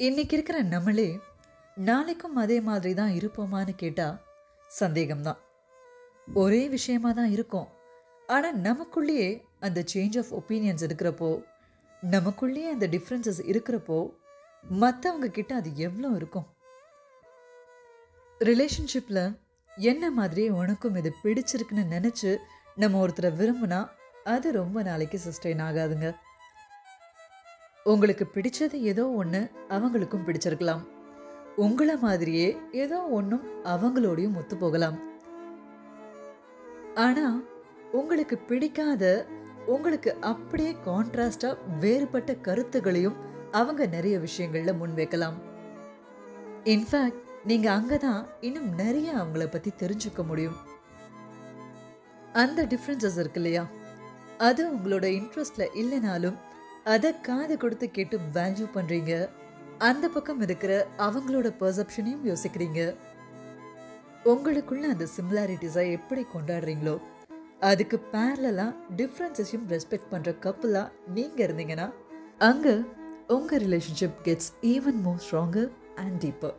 இன்னைக்கு இருக்கிற நம்மளே நாளைக்கும் அதே மாதிரி தான் இருப்போமான்னு கேட்டால் சந்தேகம்தான். ஒரே விஷயமா தான் இருக்கும். ஆனால் நமக்குள்ளேயே அந்த சேஞ்ச் ஆஃப் ஒப்பீனியன்ஸ் இருக்கிறப்போ நமக்குள்ளேயே அந்த டிஃப்ரென்சஸ் இருக்கிறப்போ மற்றவங்க கிட்ட அது எவ்வளோ இருக்கும்? ரிலேஷன்ஷிப்பில் என்ன மாதிரியே உனக்கும் இது பிடிச்சிருக்குன்னு நினச்சி நம்ம ஒருத்தரை விரும்பினா அது ரொம்ப நாளைக்கு சஸ்டெயின் ஆகாதுங்க. உங்களுக்கு பிடிச்சது ஏதோ ஒன்று அவங்களுக்கும் பிடிச்சிருக்கலாம். உங்களை மாதிரியே ஏதோ ஒன்றும் அவங்களோடையும் ஒத்து போகலாம். ஆனால் உங்களுக்கு பிடிக்காத உங்களுக்கு அப்படியே கான்ட்ராஸ்டாக வேறுபட்ட கருத்துகளையும் அவங்க நிறைய விஷயங்களில் முன்வைக்கலாம். இன்ஃபேக்ட் நீங்கள் அங்கே தான் இன்னும் நிறைய அவங்கள பற்றி தெரிஞ்சுக்க முடியும். அந்த டிஃப்ரென்சஸ் இருக்கு இல்லையா? அது உங்களோட இன்ட்ரெஸ்டில் இல்லைனாலும் அதை காது கொடுத்து கேட்டு வேல்யூ பண்ணுறீங்க அந்த பக்கம் இருக்கிற அவங்களோட பர்செப்ஷனையும் யோசிக்கிறீங்க. உங்களுக்குள்ள அந்த சிமிலாரிட்டிஸை எப்படி கொண்டாடுறீங்களோ அதுக்கு பேரலாம் டிஃப்ரென்சஸையும் ரெஸ்பெக்ட் பண்ணுற கப்புலாக நீங்கள் இருந்தீங்கன்னா அங்கே உங்கள் relationship gets even more stronger and deeper